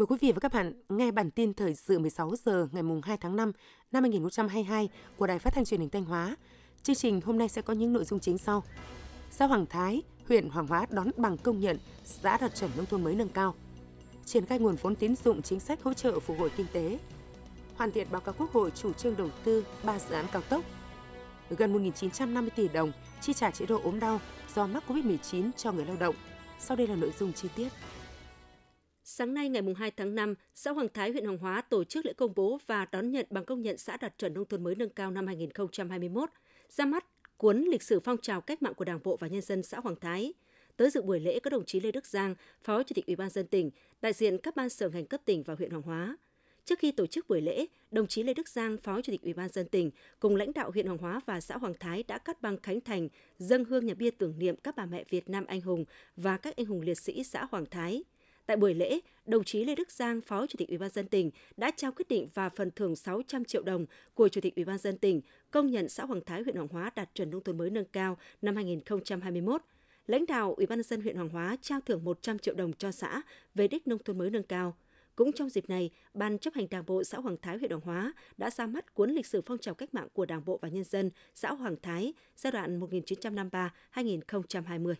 Mời quý vị và các bạn nghe bản tin thời sự 16 giờ ngày 2 tháng 5 năm 2022 của Đài Phát thanh Truyền hình Thanh Hóa. Chương trình hôm nay sẽ có những nội dung chính sau. Xã Hoàng Thái, huyện Hoàng Hóa đón bằng công nhận xã đạt chuẩn nông thôn mới nâng cao. Triển khai nguồn vốn tín dụng chính sách hỗ trợ phục hồi kinh tế. Hoàn thiện báo cáo Quốc hội chủ trương đầu tư 3 dự án cao tốc. Gần 1.950 tỷ đồng chi trả chế độ ốm đau do mắc COVID-19 cho người lao động. Sau đây là nội dung chi tiết. Sáng nay ngày 2 tháng 5, xã Hoàng Thái, huyện Hoàng Hóa tổ chức lễ công bố và đón nhận bằng công nhận xã đạt chuẩn nông thôn mới nâng cao năm 2021, ra mắt cuốn lịch sử phong trào cách mạng của Đảng bộ và nhân dân xã Hoàng Thái. Tới dự buổi lễ có đồng chí Lê Đức Giang, Phó Chủ tịch Ủy ban dân tỉnh, đại diện các ban sở ngành cấp tỉnh và huyện Hoàng Hóa. Trước khi tổ chức buổi lễ, đồng chí Lê Đức Giang, Phó Chủ tịch Ủy ban dân tỉnh cùng lãnh đạo huyện Hoàng Hóa và xã Hoàng Thái đã cắt băng khánh thành, dâng hương nhà bia tưởng niệm các bà mẹ Việt Nam anh hùng và các anh hùng liệt sĩ xã Hoàng Thái. Tại buổi lễ, đồng chí Lê Đức Giang, Phó Chủ tịch Ủy ban dân tỉnh đã trao quyết định và phần thưởng 600 triệu đồng của Chủ tịch Ủy ban dân tỉnh công nhận xã Hoàng Thái huyện Hoàng Hóa đạt chuẩn nông thôn mới nâng cao năm 2021. Lãnh đạo Ủy ban dân huyện Hoàng Hóa trao thưởng 100 triệu đồng cho xã về đích nông thôn mới nâng cao. Cũng trong dịp này, Ban chấp hành Đảng bộ xã Hoàng Thái huyện Hoàng Hóa đã ra mắt cuốn lịch sử phong trào cách mạng của Đảng bộ và nhân dân xã Hoàng Thái giai đoạn 1953-2020.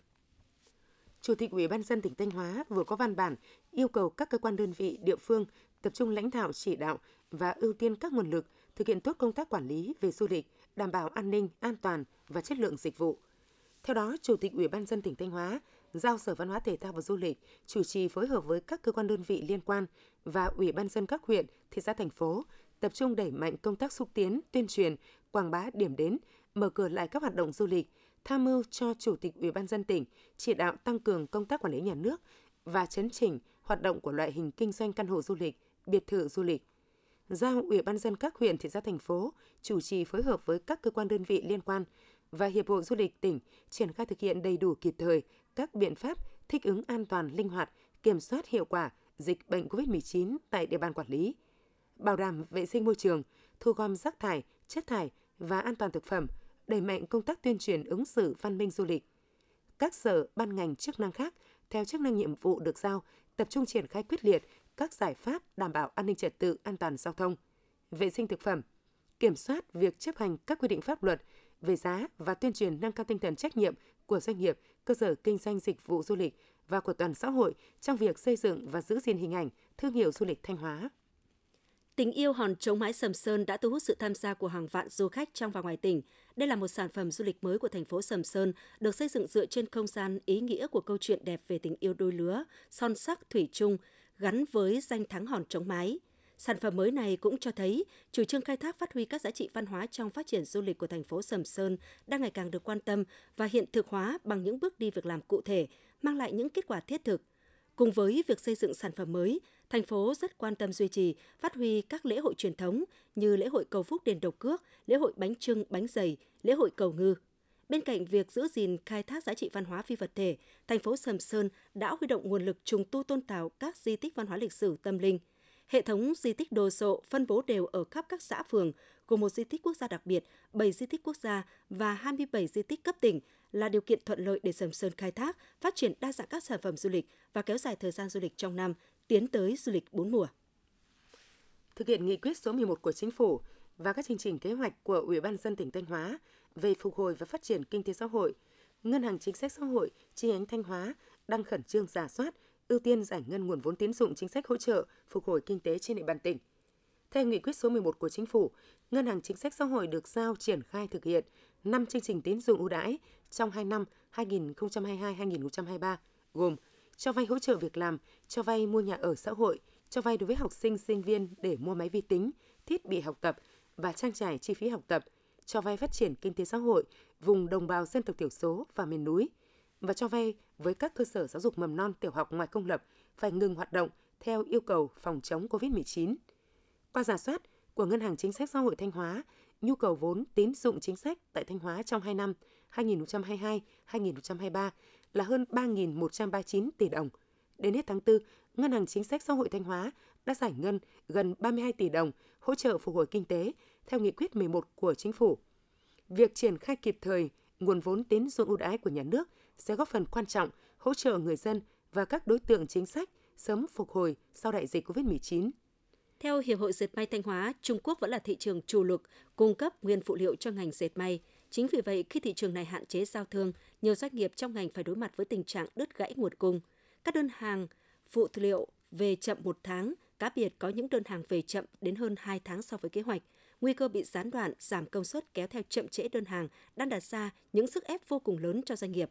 Chủ tịch Ủy ban dân tỉnh Thanh Hóa vừa có văn bản yêu cầu các cơ quan đơn vị địa phương tập trung lãnh đạo chỉ đạo và ưu tiên các nguồn lực thực hiện tốt công tác quản lý về du lịch, đảm bảo an ninh, an toàn và chất lượng dịch vụ. Theo đó, Chủ tịch Ủy ban dân tỉnh Thanh Hóa giao Sở Văn hóa Thể thao và Du lịch chủ trì phối hợp với các cơ quan đơn vị liên quan và Ủy ban dân các huyện, thị xã thành phố tập trung đẩy mạnh công tác xúc tiến, tuyên truyền, quảng bá điểm đến, mở cửa lại các hoạt động du lịch, tham mưu cho Chủ tịch Ủy ban dân tỉnh chỉ đạo tăng cường công tác quản lý nhà nước và chấn chỉnh hoạt động của loại hình kinh doanh căn hộ du lịch, biệt thự du lịch. Giao Ủy ban dân các huyện, thị xã thành phố chủ trì phối hợp với các cơ quan đơn vị liên quan và Hiệp hội Du lịch tỉnh triển khai thực hiện đầy đủ kịp thời các biện pháp thích ứng an toàn, linh hoạt, kiểm soát hiệu quả dịch bệnh COVID-19 tại địa bàn quản lý, bảo đảm vệ sinh môi trường, thu gom rác thải, chất thải và an toàn thực phẩm, đẩy mạnh công tác tuyên truyền ứng xử văn minh du lịch. Các sở, ban ngành chức năng khác theo chức năng nhiệm vụ được giao tập trung triển khai quyết liệt các giải pháp đảm bảo an ninh trật tự, an toàn giao thông, vệ sinh thực phẩm, kiểm soát việc chấp hành các quy định pháp luật về giá và tuyên truyền nâng cao tinh thần trách nhiệm của doanh nghiệp, cơ sở kinh doanh dịch vụ du lịch và của toàn xã hội trong việc xây dựng và giữ gìn hình ảnh thương hiệu du lịch Thanh Hóa. Tình yêu hòn chống mái Sầm Sơn đã thu hút sự tham gia của hàng vạn du khách trong và ngoài tỉnh. Đây là một sản phẩm du lịch mới của thành phố Sầm Sơn, được xây dựng dựa trên không gian ý nghĩa của câu chuyện đẹp về tình yêu đôi lứa, son sắc thủy chung, gắn với danh thắng hòn chống mái. Sản phẩm mới này cũng cho thấy chủ trương khai thác phát huy các giá trị văn hóa trong phát triển du lịch của thành phố Sầm Sơn đang ngày càng được quan tâm và hiện thực hóa bằng những bước đi việc làm cụ thể, mang lại những kết quả thiết thực. Cùng với việc xây dựng sản phẩm mới, thành phố rất quan tâm duy trì, phát huy các lễ hội truyền thống như lễ hội cầu phúc đền độc cước, lễ hội bánh trưng, bánh dày, lễ hội cầu ngư. Bên cạnh việc giữ gìn khai thác giá trị văn hóa phi vật thể, thành phố Sầm Sơn đã huy động nguồn lực trùng tu tôn tạo các di tích văn hóa lịch sử tâm linh – Hệ thống di tích đồ sộ phân bố đều ở khắp các xã phường, gồm một di tích quốc gia đặc biệt, 7 di tích quốc gia và 27 di tích cấp tỉnh là điều kiện thuận lợi để Sầm Sơn khai thác, phát triển đa dạng các sản phẩm du lịch và kéo dài thời gian du lịch trong năm, tiến tới du lịch bốn mùa. Thực hiện nghị quyết số 11 của Chính phủ và các chương trình kế hoạch của Ủy ban dân tỉnh Thanh Hóa về phục hồi và phát triển kinh tế xã hội, Ngân hàng Chính sách Xã hội chi nhánh Thanh Hóa đang khẩn trương giả soát, ưu tiên giải ngân nguồn vốn tín dụng chính sách hỗ trợ phục hồi kinh tế trên địa bàn tỉnh. Theo nghị quyết số 11 của Chính phủ, Ngân hàng Chính sách Xã hội được giao triển khai thực hiện 5 chương trình tín dụng ưu đãi trong 2 năm 2022-2023 gồm cho vay hỗ trợ việc làm, cho vay mua nhà ở xã hội, cho vay đối với học sinh, sinh viên để mua máy vi tính, thiết bị học tập và trang trải chi phí học tập, cho vay phát triển kinh tế xã hội vùng đồng bào dân tộc thiểu số và miền núi – và cho vay với các cơ sở giáo dục mầm non tiểu học ngoài công lập phải ngừng hoạt động theo yêu cầu phòng chống COVID-19. Qua giả soát của Ngân hàng Chính sách Xã hội Thanh Hóa, nhu cầu vốn tín dụng chính sách tại Thanh Hóa trong 2 năm 2022-2023 là hơn 3.139 tỷ đồng. Đến hết tháng 4, Ngân hàng Chính sách Xã hội Thanh Hóa đã giải ngân gần 32 tỷ đồng hỗ trợ phục hồi kinh tế theo nghị quyết 11 của Chính phủ. Việc triển khai kịp thời nguồn vốn tín dụng ưu đãi của nhà nước sẽ góp phần quan trọng hỗ trợ người dân và các đối tượng chính sách sớm phục hồi sau đại dịch COVID-19. Theo Hiệp hội Dệt may Thanh Hóa, Trung Quốc vẫn là thị trường chủ lực cung cấp nguyên phụ liệu cho ngành dệt may. Chính vì vậy, khi thị trường này hạn chế giao thương, nhiều doanh nghiệp trong ngành phải đối mặt với tình trạng đứt gãy nguồn cung. Các đơn hàng phụ liệu về chậm một tháng, cá biệt có những đơn hàng về chậm đến hơn 2 tháng so với kế hoạch. Nguy cơ bị gián đoạn, giảm công suất kéo theo chậm trễ đơn hàng đang đặt ra những sức ép vô cùng lớn cho doanh nghiệp.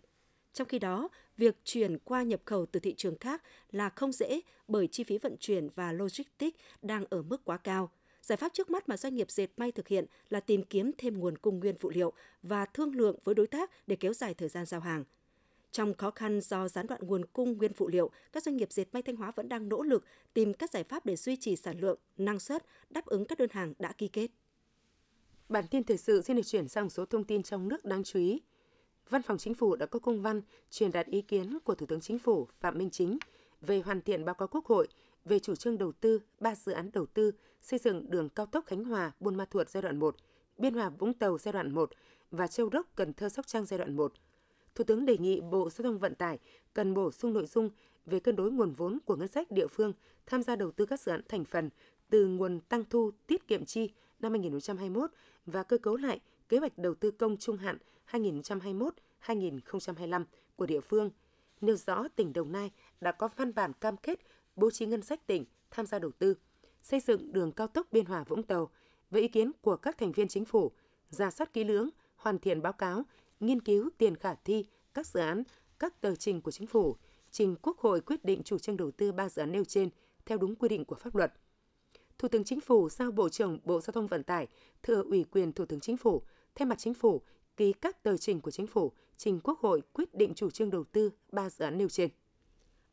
Trong khi đó, việc chuyển qua nhập khẩu từ thị trường khác là không dễ bởi chi phí vận chuyển và logistics đang ở mức quá cao. Giải pháp trước mắt mà doanh nghiệp dệt may thực hiện là tìm kiếm thêm nguồn cung nguyên phụ liệu và thương lượng với đối tác để kéo dài thời gian giao hàng. Trong khó khăn do gián đoạn nguồn cung nguyên phụ liệu, các doanh nghiệp dệt may Thanh Hóa vẫn đang nỗ lực tìm các giải pháp để duy trì sản lượng, năng suất, đáp ứng các đơn hàng đã ký kết. Bản tin thời sự xin được chuyển sang số thông tin trong nước đáng chú ý. Văn phòng Chính phủ đã có công văn truyền đạt ý kiến của Thủ tướng Chính phủ Phạm Minh Chính về hoàn thiện báo cáo Quốc hội về chủ trương đầu tư ba dự án đầu tư xây dựng đường cao tốc Khánh Hòa Buôn Ma Thuột giai đoạn 1, Biên Hòa Vũng Tàu giai đoạn 1 và Châu Đốc Cần Thơ Sóc Trăng giai đoạn 1. Thủ tướng đề nghị Bộ Giao thông Vận tải cần bổ sung nội dung về cân đối nguồn vốn của ngân sách địa phương tham gia đầu tư các dự án thành phần từ nguồn tăng thu tiết kiệm chi năm 2021 và cơ cấu lại kế hoạch đầu tư công trung hạn 2021-2025 của địa phương, nêu rõ tỉnh Đồng Nai đã có văn bản cam kết bố trí ngân sách tỉnh tham gia đầu tư, xây dựng đường cao tốc Biên Hòa Vũng Tàu với ý kiến của các thành viên chính phủ, ra soát kỹ lưỡng, hoàn thiện báo cáo, nghiên cứu tiền khả thi các dự án, các tờ trình của chính phủ, trình Quốc hội quyết định chủ trương đầu tư ba dự án nêu trên theo đúng quy định của pháp luật. Thủ tướng Chính phủ giao Bộ trưởng Bộ Giao thông Vận tải thừa ủy quyền Thủ tướng Chính phủ thay mặt Chính phủ ký các tờ trình của Chính phủ trình Quốc hội quyết định chủ trương đầu tư ba dự án nêu trên.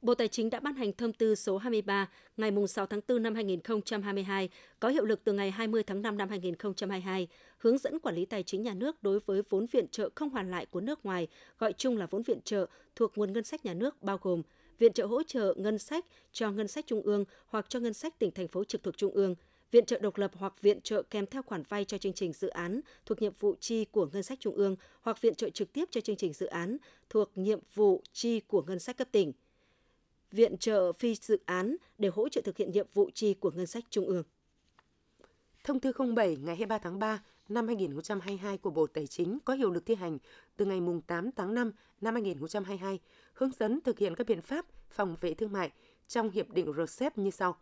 Bộ Tài chính đã ban hành thông tư số 23 ngày 6 tháng 4 năm 2022 có hiệu lực từ ngày 20 tháng 5 năm 2022, hướng dẫn quản lý tài chính nhà nước đối với vốn viện trợ không hoàn lại của nước ngoài, gọi chung là vốn viện trợ thuộc nguồn ngân sách nhà nước bao gồm viện trợ hỗ trợ ngân sách cho ngân sách trung ương hoặc cho ngân sách tỉnh thành phố trực thuộc trung ương, viện trợ độc lập hoặc viện trợ kèm theo khoản vay cho chương trình dự án thuộc nhiệm vụ chi của ngân sách trung ương hoặc viện trợ trực tiếp cho chương trình dự án thuộc nhiệm vụ chi của ngân sách cấp tỉnh. Viện trợ phi dự án để hỗ trợ thực hiện nhiệm vụ chi của ngân sách trung ương. Thông tư 07 ngày 23 tháng 3 năm 2022 của Bộ Tài chính có hiệu lực thi hành từ ngày 8 tháng 5 năm 2022, hướng dẫn thực hiện các biện pháp phòng vệ thương mại trong Hiệp định RCEP như sau.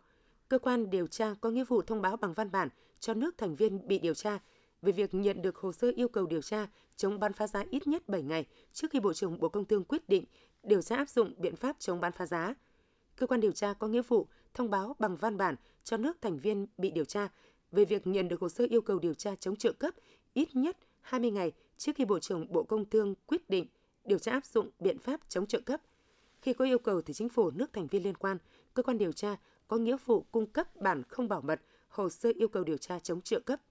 Cơ quan điều tra có nghĩa vụ thông báo bằng văn bản cho nước thành viên bị điều tra về việc nhận được hồ sơ yêu cầu điều tra chống bán phá giá ít nhất 7 ngày trước khi Bộ trưởng Bộ Công Thương quyết định điều tra áp dụng biện pháp chống bán phá giá. Cơ quan điều tra có nghĩa vụ thông báo bằng văn bản cho nước thành viên bị điều tra về việc nhận được hồ sơ yêu cầu điều tra chống trợ cấp ít nhất 20 ngày trước khi Bộ trưởng Bộ Công Thương quyết định điều tra áp dụng biện pháp chống trợ cấp. Khi có yêu cầu từ chính phủ nước thành viên liên quan, cơ quan điều tra có nghĩa vụ cung cấp bản không bảo mật hồ sơ yêu cầu điều tra chống trợ cấp.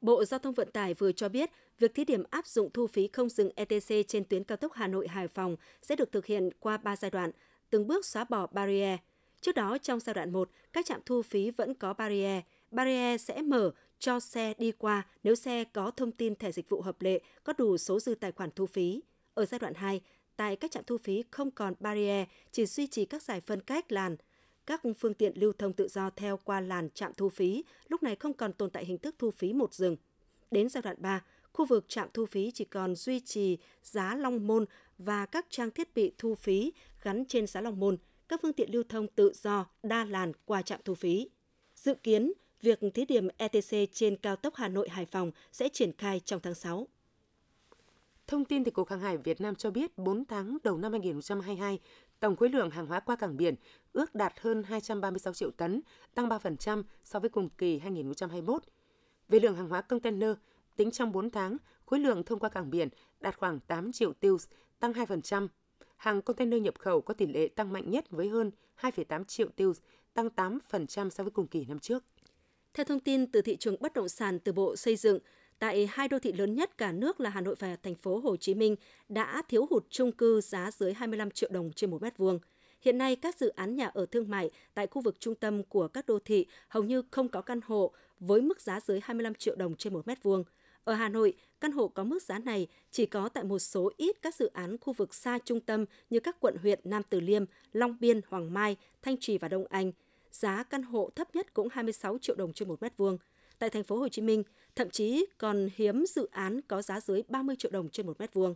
Bộ Giao thông Vận tải vừa cho biết, việc thí điểm áp dụng thu phí không dừng ETC trên tuyến cao tốc Hà Nội Hải Phòng sẽ được thực hiện qua 3 giai đoạn, từng bước xóa bỏ barrier. Trước đó, trong giai đoạn 1, các trạm thu phí vẫn có barrier. Barrier sẽ mở cho xe đi qua nếu xe có thông tin thẻ dịch vụ hợp lệ, có đủ số dư tài khoản thu phí. Ở giai đoạn 2, tại các trạm thu phí không còn barrier, chỉ duy trì các giải phân cách làn. Các phương tiện lưu thông tự do theo qua làn trạm thu phí, lúc này không còn tồn tại hình thức thu phí một dừng. Đến giai đoạn 3, khu vực trạm thu phí chỉ còn duy trì giá long môn và các trang thiết bị thu phí gắn trên giá long môn, các phương tiện lưu thông tự do đa làn qua trạm thu phí. Dự kiến, việc thí điểm ETC trên cao tốc Hà Nội Hải Phòng sẽ triển khai trong tháng 6. Thông tin từ Cục Hàng hải Việt Nam cho biết 4 tháng đầu năm 2022, tổng khối lượng hàng hóa qua cảng biển ước đạt hơn 236 triệu tấn, tăng 3% so với cùng kỳ 2021. Về lượng hàng hóa container, tính trong 4 tháng, khối lượng thông qua cảng biển đạt khoảng 8 triệu tiêu, tăng 2%. Hàng container nhập khẩu có tỷ lệ tăng mạnh nhất với hơn 2,8 triệu tiêu, tăng 8% so với cùng kỳ năm trước. Theo thông tin từ thị trường bất động sản từ Bộ Xây dựng, tại hai đô thị lớn nhất cả nước là Hà Nội và thành phố Hồ Chí Minh đã thiếu hụt chung cư giá dưới 25 triệu đồng trên một mét vuông. Hiện nay, các dự án nhà ở thương mại tại khu vực trung tâm của các đô thị hầu như không có căn hộ với mức giá dưới 25 triệu đồng trên một mét vuông. Ở Hà Nội, căn hộ có mức giá này chỉ có tại một số ít các dự án khu vực xa trung tâm như các quận huyện Nam Từ Liêm, Long Biên, Hoàng Mai, Thanh Trì và Đông Anh. Giá căn hộ thấp nhất cũng 26 triệu đồng trên một mét vuông. Tại thành phố Hồ Chí Minh, thậm chí còn hiếm dự án có giá dưới 30 triệu đồng trên một mét vuông.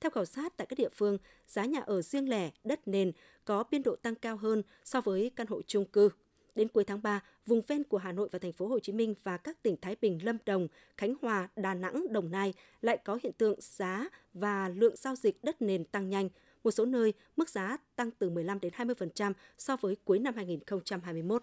Theo khảo sát tại các địa phương, giá nhà ở riêng lẻ, đất nền có biên độ tăng cao hơn so với căn hộ chung cư. Đến cuối tháng 3, vùng ven của Hà Nội và thành phố Hồ Chí Minh và các tỉnh Thái Bình, Lâm Đồng, Khánh Hòa, Đà Nẵng, Đồng Nai lại có hiện tượng giá và lượng giao dịch đất nền tăng nhanh. Một số nơi mức giá tăng từ 15 đến 20% so với cuối năm 2021.